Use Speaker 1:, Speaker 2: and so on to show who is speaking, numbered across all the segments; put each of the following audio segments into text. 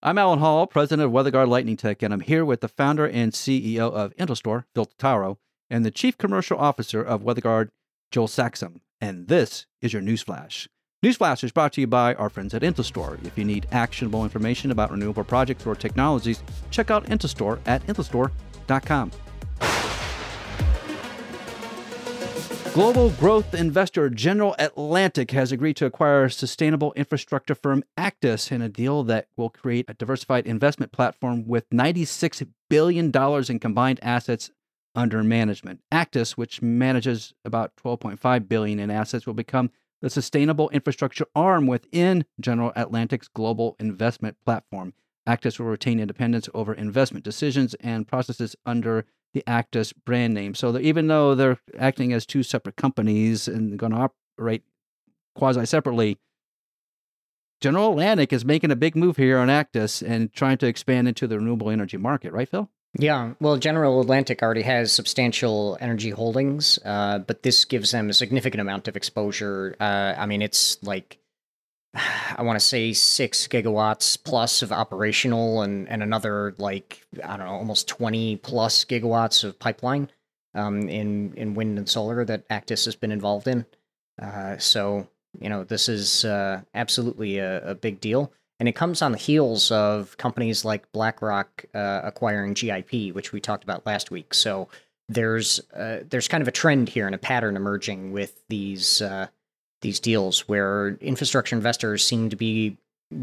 Speaker 1: I'm Allen Hall, president of WeatherGuard Lightning Tech, and I'm here with the founder and CEO of Intelstor, Phil Totaro, and the chief commercial officer of WeatherGuard, Joel Saxum. And this is your Newsflash. Newsflash is brought to you by our friends at Intelstor. If you need actionable information about renewable projects or technologies, check out Intelstor at intelstor.com. Global growth investor General Atlantic has agreed to acquire sustainable infrastructure firm Actis in a deal that will create a diversified investment platform with $96 billion in combined assets under management. Actis, which manages about 12.5 billion in assets, will become the sustainable infrastructure arm within General Atlantic's global investment platform. Actis will retain independence over investment decisions and processes under the Actis brand name. So even though they're acting as two separate companies and going to operate quasi separately, General Atlantic is making a big move here on Actis and trying to expand into the renewable energy market, right, Phil?
Speaker 2: Yeah, well, General Atlantic already has substantial energy holdings, uh, but this gives them a significant amount of exposure. Uh, I mean, it's like I want to say six gigawatts plus of operational and, and another like I don't know almost twenty plus gigawatts of pipeline um, in in wind and solar that Actis has been involved in. Uh, so you know this is uh, absolutely a, a, big deal, and it comes on the heels of companies like BlackRock uh, acquiring GIP, which we talked about last week. So there's uh, there's kind of a trend here and a pattern emerging with these uh, these deals where infrastructure investors seem to be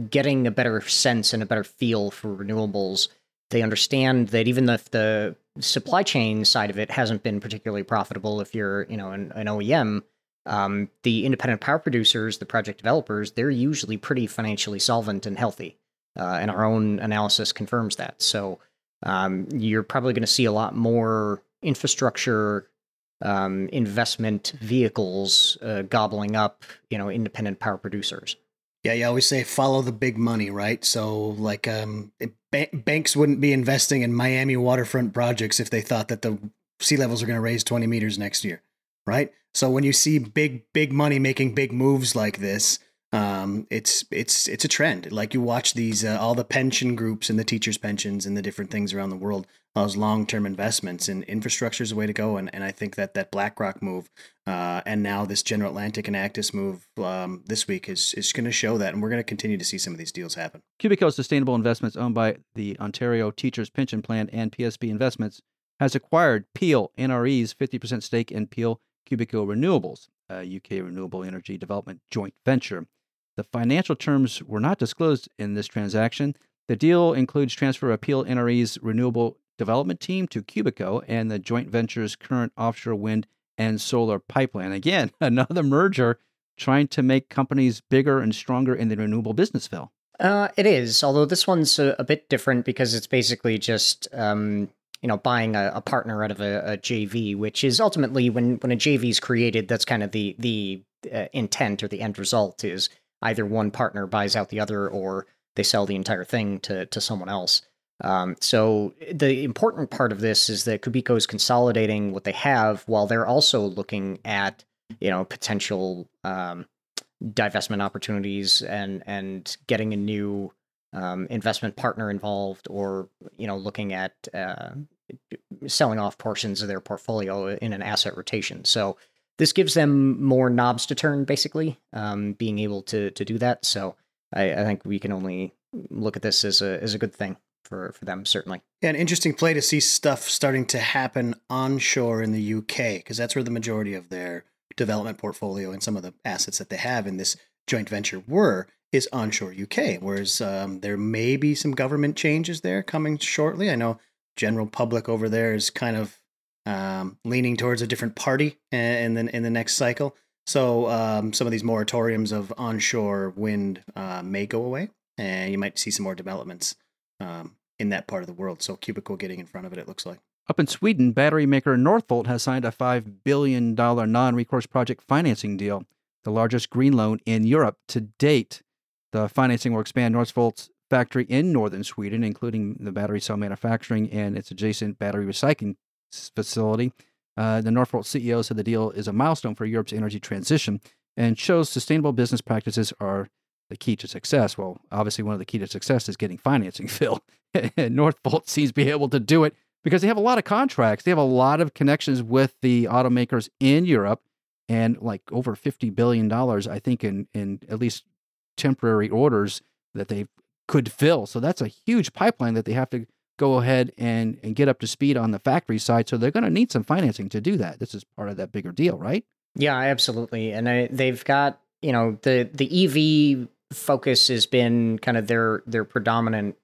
Speaker 2: getting a better sense and a better feel for renewables. They understand that even if the supply chain side of it hasn't been particularly profitable, if you're you know an, an OEM, um, the independent power producers, the project developers, they're usually pretty financially solvent and healthy, uh, and our own analysis confirms that. So um, you're probably going to see a lot more infrastructure um, investment vehicles uh, gobbling up, you know, independent power producers.
Speaker 3: Yeah, you always say follow the big money, right? So, like, um, ba- banks wouldn't be investing in Miami waterfront projects if they thought that the sea levels are going to raise 20 meters next year, right? So, when you see big, big money making big moves like this, um, it's it's it's a trend. Like you watch these uh, all the pension groups and the teachers' pensions and the different things around the world. Those long term investments and infrastructure is a way to go. And and I think that that BlackRock move uh, and now this General Atlantic and Actis move um, this week is is going to show that, and we're going to continue to see some of these deals happen.
Speaker 1: Cubico Sustainable Investments, owned by the Ontario Teachers Pension Plan and PSP Investments, has acquired Peel NRE's 50% stake in Peel Cubico Renewables, a UK renewable energy development joint venture. The financial terms were not disclosed in this transaction. The deal includes transfer of Peel NRE's renewable development team to Cubico and the joint venture's current offshore wind and solar pipeline. Again, another merger trying to make companies bigger and stronger in the renewable business, Phil.
Speaker 2: Uh, it is, although this one's a, a, bit different because it's basically just um, you know buying a, a partner out of a, a, JV, which is ultimately when when a JV is created, that's kind of the the uh, intent or the end result is either one partner buys out the other or they sell the entire thing to, to someone else. Um, so the important part of this is that Cubico is consolidating what they have while they're also looking at you know potential um, divestment opportunities and and getting a new um, investment partner involved or you know looking at uh, selling off portions of their portfolio in an asset rotation. So this gives them more knobs to turn, basically, um, being able to to do that. So I, I, think we can only look at this as a as a good thing for for them, certainly.
Speaker 3: Yeah, an interesting play to see stuff starting to happen onshore in the UK because that's where the majority of their development portfolio and some of the assets that they have in this joint venture were is onshore UK. Whereas um, there may be some government changes there coming shortly. I know general public over there is kind of um, leaning towards a different party in the in the next cycle. So um, some of these moratoriums of onshore wind uh, may go away, and you might see some more developments um, in that part of the world. So Cubico getting in front of it, it looks like.
Speaker 1: Up in Sweden, battery maker Northvolt has signed a $5 billion non recourse project financing deal, the largest green loan in Europe to date. The financing will expand Northvolt's factory in northern Sweden, including the battery cell manufacturing and its adjacent battery recycling facility. Uh, the Northvolt CEO said the deal is a milestone for Europe's energy transition and shows sustainable business practices are the key to success. Well, obviously, one of the key to success is getting financing, Phil. and Northvolt seems to be able to do it because they have a lot of contracts. They have a lot of connections with the automakers in Europe and like over $50 billion, I think, in, in at least temporary orders that they could fill. So that's a huge pipeline that they have to go ahead and, and get up to speed on the factory side. So they're going to need some financing to do that. This is part of that bigger deal, right?
Speaker 2: Yeah, absolutely. And I, they've got, you know, the, the EV focus has been kind of their, their predominant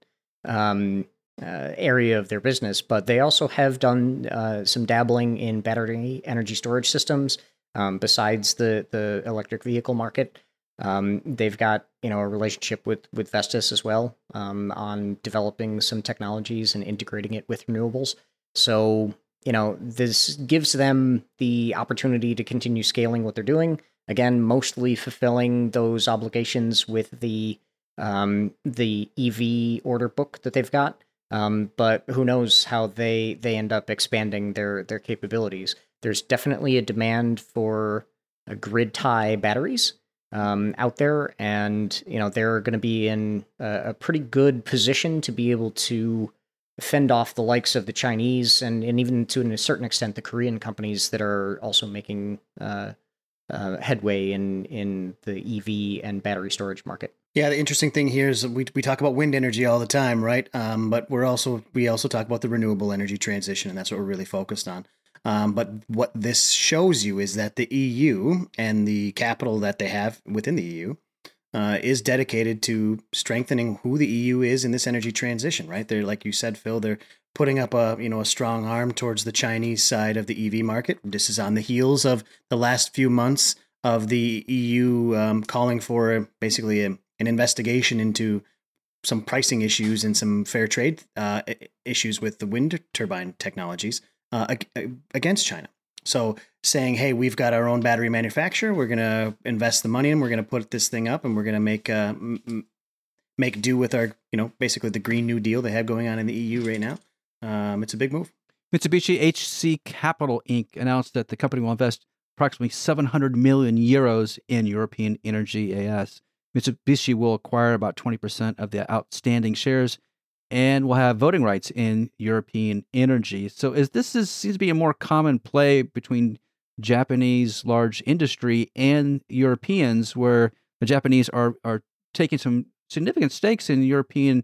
Speaker 2: um, uh, area of their business, but they also have done uh, some dabbling in battery energy storage systems um, besides the the electric vehicle market. Um, they've got you know a relationship with with Vestas as well um, on developing some technologies and integrating it with renewables. So you know this gives them the opportunity to continue scaling what they're doing. Again, mostly fulfilling those obligations with the um, the EV order book that they've got. Um, but who knows how they they end up expanding their their capabilities. There's definitely a demand for uh, grid tie batteries um, out there, and you know they're going to be in a, a, pretty good position to be able to fend off the likes of the Chinese and, and even to a certain extent the Korean companies that are also making uh, uh, headway in in the EV and battery storage market.
Speaker 3: Yeah, the interesting thing here is we, we talk about wind energy all the time, right? Um, but we're also we also talk about the renewable energy transition, and that's what we're really focused on. Um, but what this shows you is that the EU and the capital that they have within the EU uh, is dedicated to strengthening who the EU is in this energy transition. Right? They're like you said, Phil. They're putting up a you know a strong arm towards the Chinese side of the EV market. This is on the heels of the last few months of the EU um, calling for basically a, an investigation into some pricing issues and some fair trade uh, issues with the wind turbine technologies uh, against China. So saying, "Hey, we've got our own battery manufacturer. We're going to invest the money and we're going to put this thing up, and we're going to make uh, m- make do with our, you know, basically the Green New Deal they have going on in the EU right now." Um, it's a big move.
Speaker 1: Mitsubishi HC Capital Inc. announced that the company will invest approximately 700 million euros in European Energy AS. Mitsubishi will acquire about 20% of the outstanding shares and will have voting rights in European energy. So, is this is, seems to be a more common play between Japanese large industry and Europeans, where the Japanese are are taking some significant stakes in European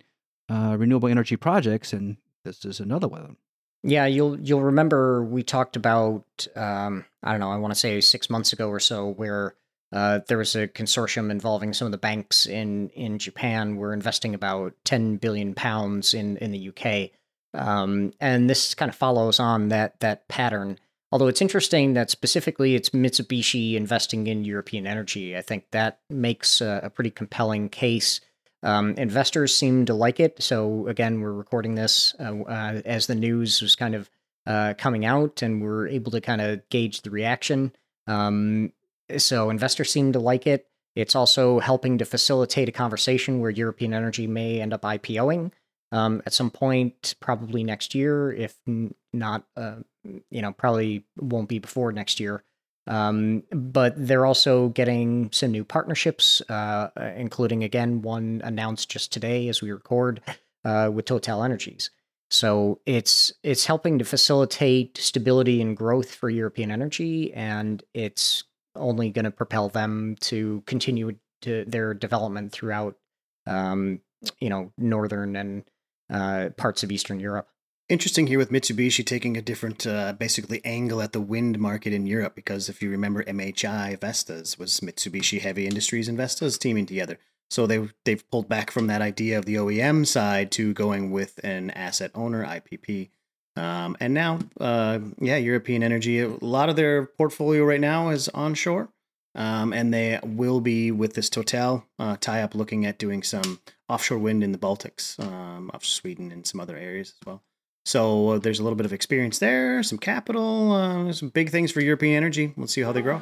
Speaker 1: uh, renewable energy projects, and this is another one.
Speaker 2: Yeah, you'll you'll remember we talked about um, I don't know I want to say six months ago or so where uh, there was a consortium involving some of the banks in in Japan. We're investing about ten billion pounds in in the UK, um, and this kind of follows on that that pattern. Although it's interesting that specifically it's Mitsubishi investing in European energy. I think that makes a, a pretty compelling case. Um, investors seem to like it. So again, we're recording this uh, uh, as the news was kind of uh, coming out, and we're able to kind of gauge the reaction. Um, so investors seem to like it. It's also helping to facilitate a conversation where European energy may end up IPOing um, at some point, probably next year, if not, uh, you know, probably won't be before next year. Um, but they're also getting some new partnerships, uh, including again one announced just today as we record uh, with Total Energies. So it's it's helping to facilitate stability and growth for European energy, and it's only going to propel them to continue to their development throughout, um, you know, northern and uh, parts of Eastern Europe.
Speaker 3: Interesting here with Mitsubishi taking a different, uh, basically, angle at the wind market in Europe because if you remember, MHI Vestas was Mitsubishi Heavy Industries and Vestas teaming together. So they they've pulled back from that idea of the OEM side to going with an asset owner, IPP, um, and now, uh, yeah, European Energy, a lot of their portfolio right now is onshore. Um, and they will be with this Total uh, tie up looking at doing some offshore wind in the Baltics, um, off Sweden and some other areas as well. So uh, there's a little bit of experience there, some capital, uh, some big things for European energy. Let's see how they grow.